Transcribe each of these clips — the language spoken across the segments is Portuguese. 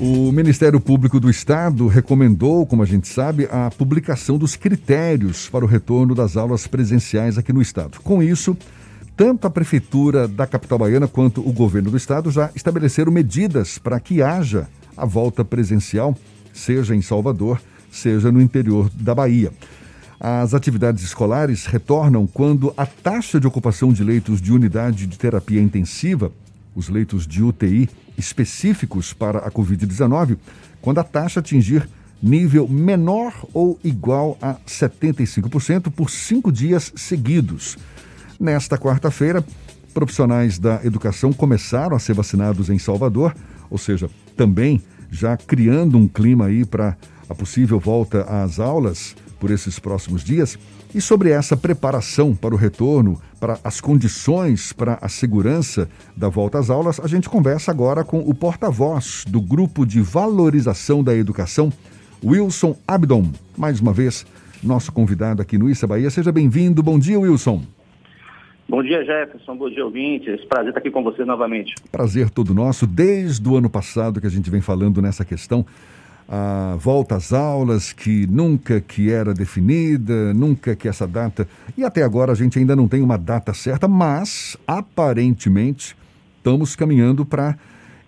O Ministério Público do Estado recomendou, como a gente sabe, a publicação dos critérios para o retorno das aulas presenciais aqui no Estado. Com isso, tanto a Prefeitura da capital baiana quanto o governo do Estado já estabeleceram medidas para que haja a volta presencial, seja em Salvador, seja no interior da Bahia. As atividades escolares retornam quando a taxa de ocupação de leitos de unidade de terapia intensiva, os leitos de UTI, específicos para a Covid-19 quando a taxa atingir nível menor ou igual a 75% por cinco dias seguidos. Nesta quarta-feira, profissionais da educação começaram a ser vacinados em Salvador, ou seja, também já criando um clima aí para a possível volta às aulas por esses próximos dias. E sobre essa preparação para o retorno, para as condições para a segurança da volta às aulas, a gente conversa agora com o porta-voz do Grupo de Valorização da Educação, Wilson Abdon. Mais uma vez, nosso convidado aqui no Issa Bahia. Seja bem-vindo. Bom dia, Wilson. Bom dia, Jefferson. Bom dia, ouvintes. Prazer estar aqui com você novamente. Prazer todo nosso. Desde o ano passado que a gente vem falando nessa questão a volta às aulas que nunca que era definida, nunca que essa data e até agora a gente ainda não tem uma data certa, mas aparentemente estamos caminhando para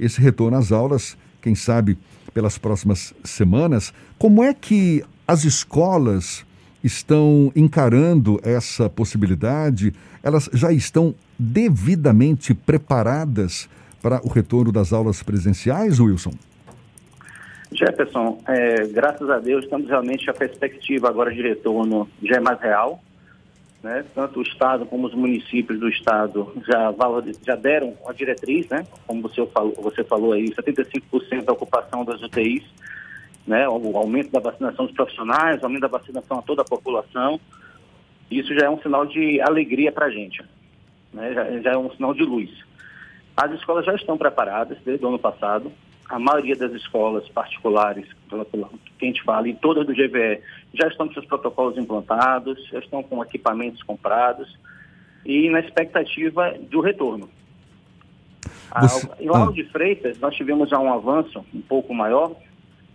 esse retorno às aulas, quem sabe pelas próximas semanas. Como é que as escolas estão encarando essa possibilidade? Elas já estão devidamente preparadas para o retorno das aulas presenciais, Wilson? Jefferson, é, graças a Deus estamos realmente a perspectiva agora de retorno já é mais real. Né? Tanto o Estado como os municípios do Estado já, já deram a diretriz, né? como você falou, você falou aí, 75% da ocupação das UTIs, né? o aumento da vacinação dos profissionais, o aumento da vacinação a toda a população. Isso já é um sinal de alegria para a gente, né? já, já é um sinal de luz. As escolas já estão preparadas desde o ano passado, a maioria das escolas particulares, pela, pela, que a gente fala, e todas do GVE, já estão com seus protocolos implantados, já estão com equipamentos comprados e na expectativa do retorno. Você... Em Lauro ah. de Freitas, nós tivemos já um avanço um pouco maior,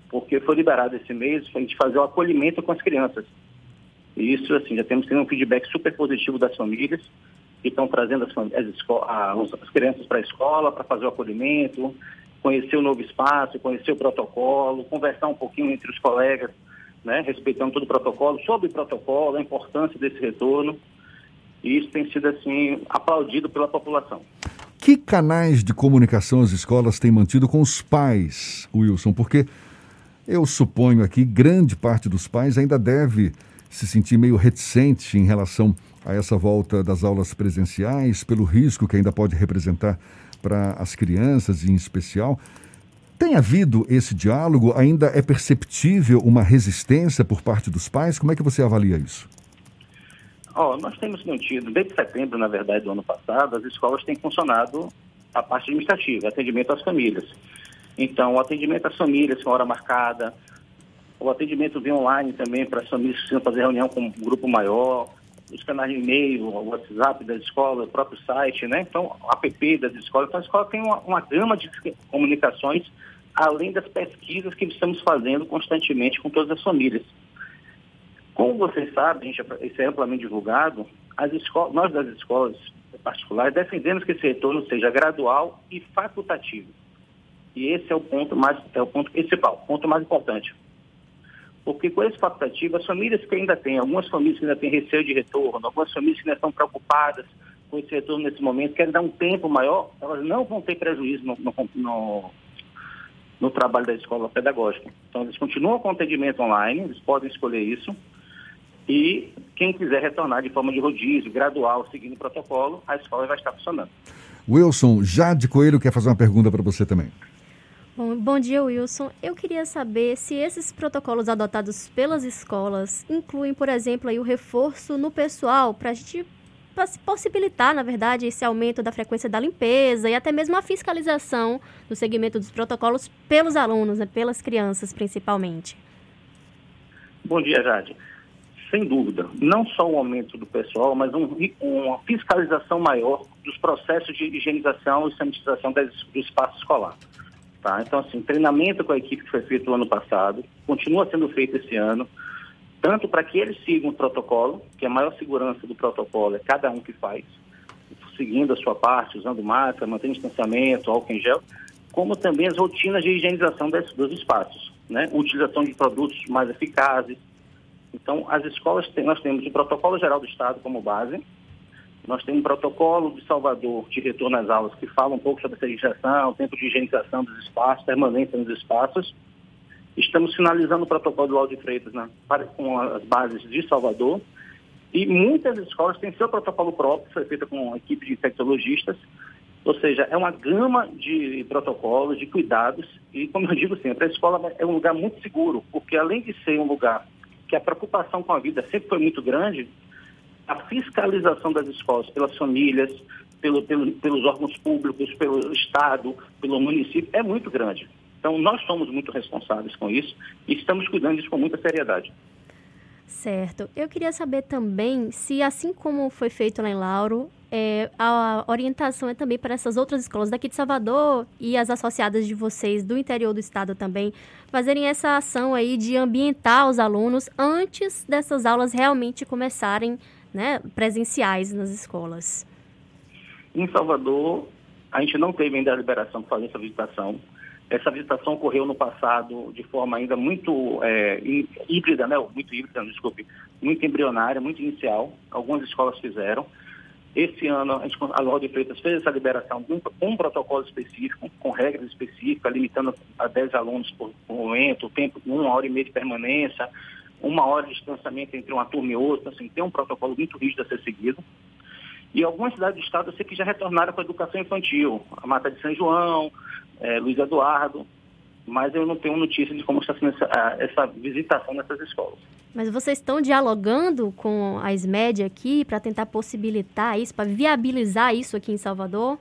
porque foi liberado esse mês a gente fazer o acolhimento com as crianças. E isso, assim, já temos tido um feedback super positivo das famílias, que estão trazendo as, as, as crianças para a escola para fazer o acolhimento, conhecer o novo espaço, conhecer o protocolo, conversar um pouquinho entre os colegas, né, respeitando todo o protocolo, sobre o protocolo, a importância desse retorno. E isso tem sido, assim, aplaudido pela população. Que canais de comunicação as escolas têm mantido com os pais, Wilson? Porque eu suponho aqui grande parte dos pais ainda deve se sentir meio reticente em relação a essa volta das aulas presenciais, pelo risco que ainda pode representar para as crianças em especial. Tem havido esse diálogo? Ainda é perceptível uma resistência por parte dos pais? Como é que você avalia isso? Oh, nós temos mantido, desde setembro, na verdade, do ano passado, as escolas têm funcionado a parte administrativa, atendimento às famílias. Então, o atendimento às famílias com hora marcada, o atendimento via online também para as famílias que precisam fazer reunião com um grupo maior, os canais de e-mail, o WhatsApp da escola, o próprio site, né? Então, o app das escolas. Então, a escola tem uma, uma gama de comunicações, além das pesquisas que estamos fazendo constantemente com todas as famílias. Como vocês sabem, isso é amplamente divulgado, as escolas, nós das escolas particulares defendemos que esse retorno seja gradual e facultativo. E esse é o ponto mais, é o ponto principal, o ponto mais importante. Porque com esse facultativo, as famílias que ainda têm, algumas famílias que ainda têm receio de retorno, algumas famílias que ainda estão preocupadas com esse retorno nesse momento, querem dar um tempo maior, elas não vão ter prejuízo no, no, no, no trabalho da escola pedagógica. Então, eles continuam com o atendimento online, eles podem escolher isso, e quem quiser retornar de forma de rodízio, gradual, seguindo o protocolo, a escola vai estar funcionando. Wilson, Jade Coelho quer fazer uma pergunta para você também. Bom, bom dia, Wilson. Eu queria saber se esses protocolos adotados pelas escolas incluem, por exemplo, aí, o reforço no pessoal para a gente possibilitar, na verdade, esse aumento da frequência da limpeza e até mesmo a fiscalização do segmento dos protocolos pelos alunos, né, pelas crianças principalmente. Bom dia, Jade. Sem dúvida, não só o aumento do pessoal, mas um, uma fiscalização maior dos processos de higienização e sanitização do espaço escolar. Tá? Então, assim, treinamento com a equipe que foi feito no ano passado, continua sendo feito esse ano, tanto para que eles sigam o protocolo, que a maior segurança do protocolo é cada um que faz, seguindo a sua parte, usando máscara, mantendo distanciamento, álcool em gel, como também as rotinas de higienização dos espaços, né? Utilização de produtos mais eficazes. Então, as escolas, tem, nós temos o protocolo geral do Estado como base, nós temos um protocolo de Salvador de retorno às aulas que fala um pouco sobre essa higienização, tempo de higienização dos espaços, permanência nos espaços. Estamos finalizando o protocolo do Laude Freitas né, com as bases de Salvador. E muitas escolas têm seu protocolo próprio, foi feito com equipe de infectologistas. Ou seja, é uma gama de protocolos, de cuidados. E, como eu digo sempre, a escola é um lugar muito seguro, porque além de ser um lugar que a preocupação com a vida sempre foi muito grande, a fiscalização das escolas pelas famílias, pelo, pelo, pelos órgãos públicos, pelo Estado, pelo município, é muito grande. Então, nós somos muito responsáveis com isso e estamos cuidando disso com muita seriedade. Certo. Eu queria saber também se, assim como foi feito lá em Lauro, é, a orientação é também para essas outras escolas daqui de Salvador e as associadas de vocês do interior do estado também fazerem essa ação aí de ambientar os alunos antes dessas aulas realmente começarem né, presenciais nas escolas? Em Salvador, a gente não teve ainda a liberação para fazer essa visitação. Essa visitação ocorreu no passado de forma ainda muito é, híbrida, né? muito híbrida, desculpe, muito embrionária, muito inicial. Algumas escolas fizeram. Esse ano, a, gente, a de Freitas fez essa liberação com um, protocolo específico, com regras específicas, limitando a 10 alunos por, por momento, o tempo, uma hora e meia de permanência, uma hora de distanciamento entre uma turma e outra, assim, tem um protocolo muito rígido a ser seguido. E algumas cidades do estado eu sei que já retornaram com a educação infantil, a Mata de São João, é, Luiz Eduardo, mas eu não tenho notícia de como está sendo essa, essa visitação nessas escolas. Mas vocês estão dialogando com a SMED aqui para tentar possibilitar isso, para viabilizar isso aqui em Salvador?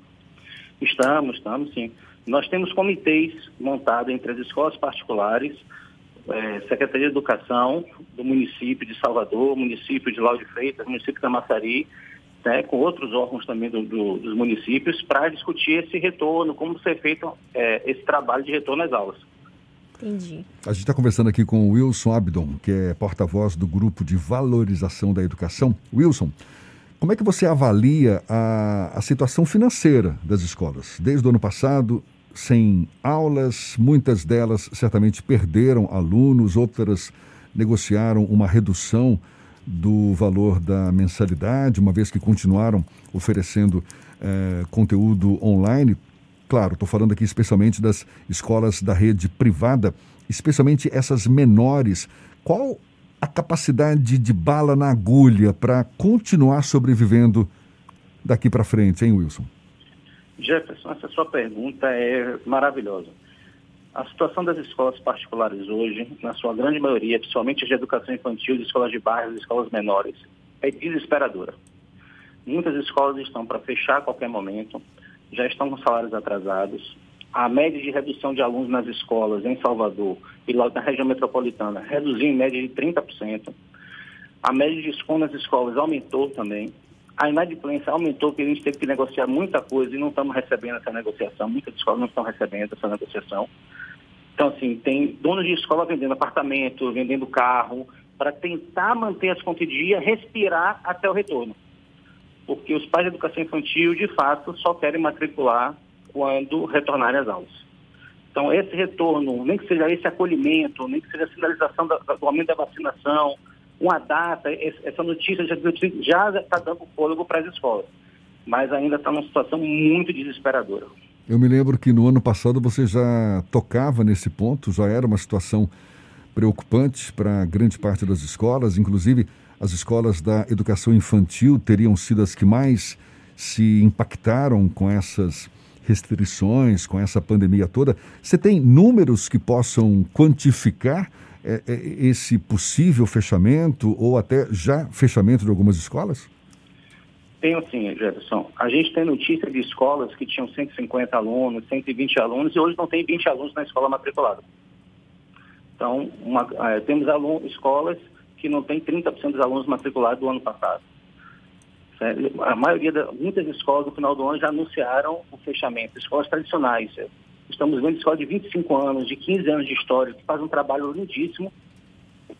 Estamos, estamos sim. Nós temos comitês montados entre as escolas particulares, é, Secretaria de Educação do município de Salvador, município de Lauro de Freitas, município de Camaçari, né, com outros órgãos também do, do, dos municípios, para discutir esse retorno, como ser feito é, esse trabalho de retorno às aulas. Entendi. A gente está conversando aqui com o Wilson Abdon, que é porta-voz do Grupo de Valorização da Educação. Wilson, como é que você avalia a, a situação financeira das escolas? Desde o ano passado, sem aulas, muitas delas certamente perderam alunos, outras negociaram uma redução do valor da mensalidade, uma vez que continuaram oferecendo eh, conteúdo online. Claro, estou falando aqui especialmente das escolas da rede privada, especialmente essas menores. Qual a capacidade de bala na agulha para continuar sobrevivendo daqui para frente, hein, Wilson? Jefferson, essa sua pergunta é maravilhosa. A situação das escolas particulares hoje, na sua grande maioria, principalmente de educação infantil, de escolas de bairros, de escolas menores, é desesperadora. Muitas escolas estão para fechar a qualquer momento, já estão com salários atrasados. A média de redução de alunos nas escolas em Salvador e lá na região metropolitana reduziu em média de 30%. A média de desconto nas escolas aumentou também a inadimplência aumentou, porque a gente teve que negociar muita coisa e não estamos recebendo essa negociação, muitas escolas não estão recebendo essa negociação. Então, assim, tem donos de escola vendendo apartamento, vendendo carro, para tentar manter as contas de dia, respirar até o retorno. Porque os pais de educação infantil, de fato, só querem matricular quando retornarem às aulas. Então, esse retorno, nem que seja esse acolhimento, nem que seja a sinalização do aumento da vacinação, uma data, essa notícia já está dando fôlego para as escolas, mas ainda está numa situação muito desesperadora. Eu me lembro que no ano passado você já tocava nesse ponto, já era uma situação preocupante para grande parte das escolas, inclusive as escolas da educação infantil teriam sido as que mais se impactaram com essas restrições, com essa pandemia toda. Você tem números que possam quantificar é, é, esse possível fechamento ou até já fechamento de algumas escolas? Tenho sim, Jefferson. A gente tem notícia de escolas que tinham 150 alunos, 120 alunos e hoje não tem 20 alunos na escola matriculada. Então, uma, é, temos alunos, escolas que não tem 30% dos alunos matriculados do ano passado. A maioria, da, muitas escolas no final do ano já anunciaram o fechamento, escolas tradicionais, Estamos vendo escolas de 25 anos, de 15 anos de história, que fazem um trabalho lindíssimo,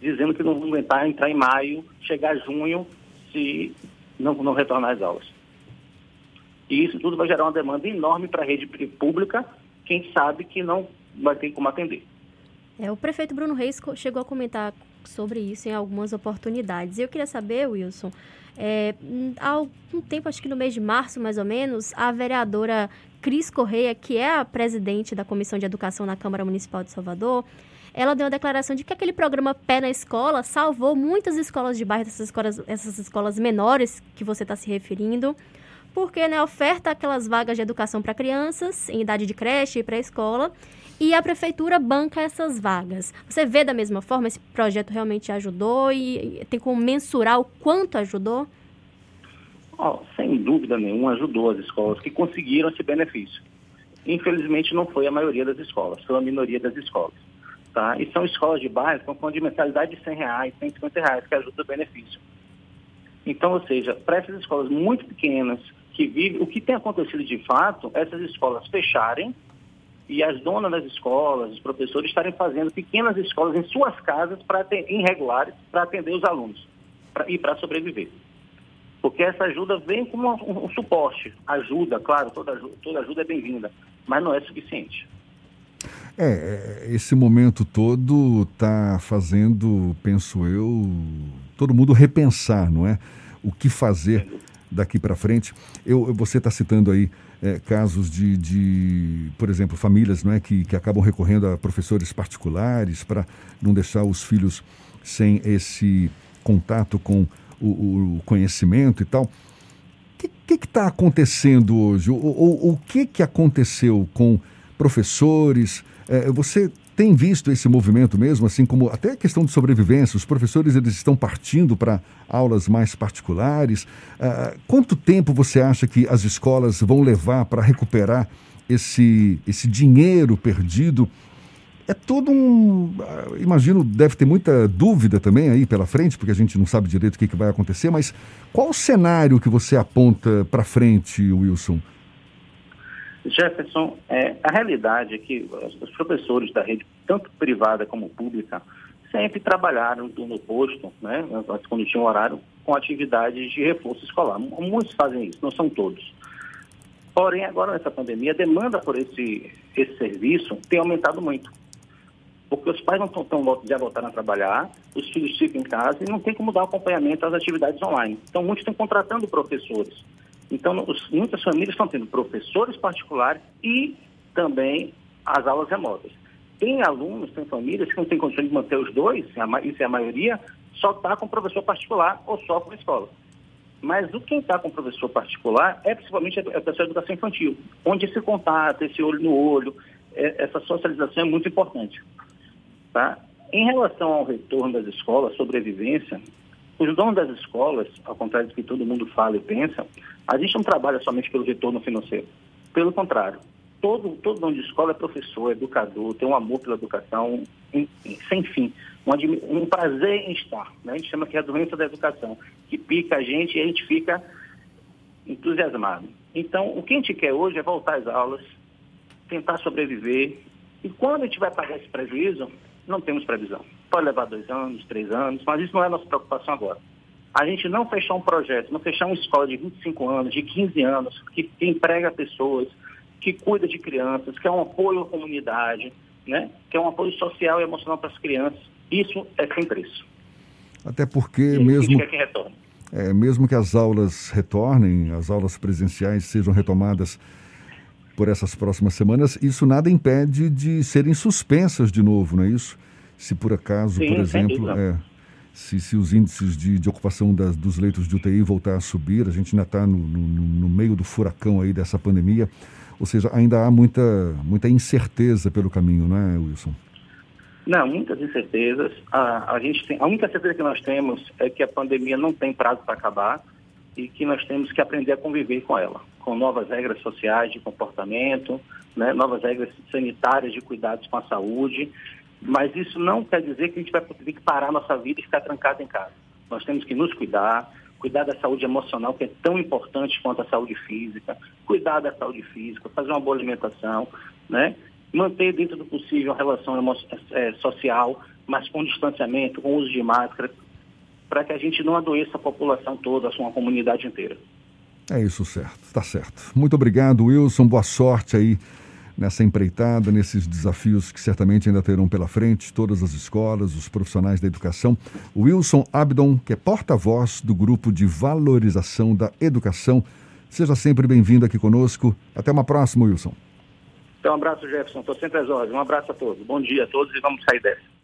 dizendo que não vão aguentar entrar em maio, chegar junho, se não, não retornar às aulas. E isso tudo vai gerar uma demanda enorme para a rede pública, quem sabe que não vai ter como atender. É, o prefeito Bruno Reis chegou a comentar sobre isso em algumas oportunidades. Eu queria saber, Wilson, é, há algum tempo, acho que no mês de março mais ou menos, a vereadora Cris Correia, que é a presidente da Comissão de Educação na Câmara Municipal de Salvador, ela deu a declaração de que aquele programa Pé na Escola salvou muitas escolas de bairro, essas escolas, essas escolas menores que você está se referindo, porque né, oferta aquelas vagas de educação para crianças em idade de creche e pré-escola, e a prefeitura banca essas vagas. Você vê da mesma forma esse projeto realmente ajudou e tem como mensurar o quanto ajudou? Oh, sem dúvida nenhuma ajudou as escolas que conseguiram esse benefício. Infelizmente não foi a maioria das escolas, foi a minoria das escolas. Tá? E são escolas de bairro com fundo de mensalidade de 100 reais, 150 reais, que ajuda o benefício. Então, ou seja, para essas escolas muito pequenas, que vivem, o que tem acontecido de fato, essas escolas fecharem e as donas das escolas, os professores estarem fazendo pequenas escolas em suas casas para irregulares para atender os alunos pra, e para sobreviver. Porque essa ajuda vem como um, um, suporte, ajuda, claro, toda, toda ajuda é bem-vinda, mas não é suficiente. É, é esse momento todo está fazendo, penso eu, todo mundo repensar, não é? O que fazer daqui para frente. Eu, você está citando aí é, casos de, de, por exemplo, famílias não é, que, que acabam recorrendo a professores particulares para não deixar os filhos sem esse contato com o, o conhecimento e tal. O que está acontecendo hoje? Ou, ou, o que, que aconteceu com professores? É, você tem visto esse movimento mesmo, assim como até a questão de sobrevivência, os professores eles estão partindo para aulas mais particulares. Uh, quanto tempo você acha que as escolas vão levar para recuperar esse, esse dinheiro perdido? É todo um. Uh, imagino, deve ter muita dúvida também aí pela frente, porque a gente não sabe direito o que, que vai acontecer, mas qual o cenário que você aponta para frente, Wilson? Jefferson, é, a realidade é que os professores da rede, tanto privada como pública, sempre trabalharam no posto, né, quando tinha um horário, com atividades de reforço escolar. Muitos fazem isso, não são todos. Porém, agora nessa pandemia, a demanda por esse, esse serviço tem aumentado muito. Porque os pais não estão já voltaram a trabalhar, os filhos ficam em casa e não tem como dar acompanhamento às atividades online. Então, muitos estão contratando professores. Então, os, muitas famílias estão tendo professores particulares e também as aulas remotas. Tem alunos, tem famílias que não têm condições de manter os dois, isso é a maioria, só está com professor particular ou só com escola. Mas o quem está com professor particular é principalmente a de educação infantil, onde esse contato, esse olho no olho, é, essa socialização é muito importante. Tá? Em relação ao retorno das escolas, sobrevivência, os donos das escolas, ao contrário do que todo mundo fala e pensa, a gente não trabalha somente pelo retorno financeiro. Pelo contrário, todo, todo dono de escola é professor, é educador, tem um amor pela educação em, em, sem fim, um, um, prazer em estar. Né? A gente chama que é a doença da educação, que pica a gente e a gente fica entusiasmado. Então, o que a gente quer hoje é voltar às aulas, tentar sobreviver, e quando a gente vai pagar esse prejuízo, não temos previsão. Pode levar dois anos, três anos, mas isso não é a nossa preocupação agora. A gente não fechar um projeto, não fechar uma escola de 25 anos, de 15 anos, que, que emprega pessoas, que cuida de crianças, que é um apoio à comunidade, né? que é um apoio social e emocional para as crianças, isso é sem preço. Até porque e mesmo... Que é, mesmo que as aulas retornem, as aulas presenciais sejam retomadas por essas próximas semanas, isso nada impede de serem suspensas de novo, não é isso? Se por acaso, Sim, por exemplo, é, se, se, os índices de, de ocupação das, dos leitos de UTI voltar a subir, a gente ainda está no, no, no, meio do furacão aí dessa pandemia, ou seja, ainda há muita, muita incerteza pelo caminho, não é, Wilson? Não, muitas incertezas. A, a, gente tem, a única certeza que nós temos é que a pandemia não tem prazo para acabar e que nós temos que aprender a conviver com ela com novas regras sociais de comportamento, né, novas regras sanitárias de cuidados com a saúde, mas isso não quer dizer que a gente vai ter que parar a nossa vida e ficar trancado em casa. Nós temos que nos cuidar, cuidar da saúde emocional, que é tão importante quanto a saúde física, cuidar da saúde física, fazer uma boa alimentação, né? manter dentro do possível a relação é, social, mas com distanciamento, com uso de máscara, para que a gente não adoeça a população toda, a comunidade inteira. É isso, certo. Tá certo. Muito obrigado, Wilson. Boa sorte aí nessa empreitada, nesses desafios que certamente ainda terão pela frente todas as escolas, os profissionais da educação. Wilson Abdon, que é porta-voz do grupo de valorização da educação. Seja sempre bem-vindo aqui conosco. Até uma próxima, Wilson. Então, um abraço, Jefferson. Estou sempre às ordens. Um abraço a todos. Bom dia a todos e vamos sair dessa.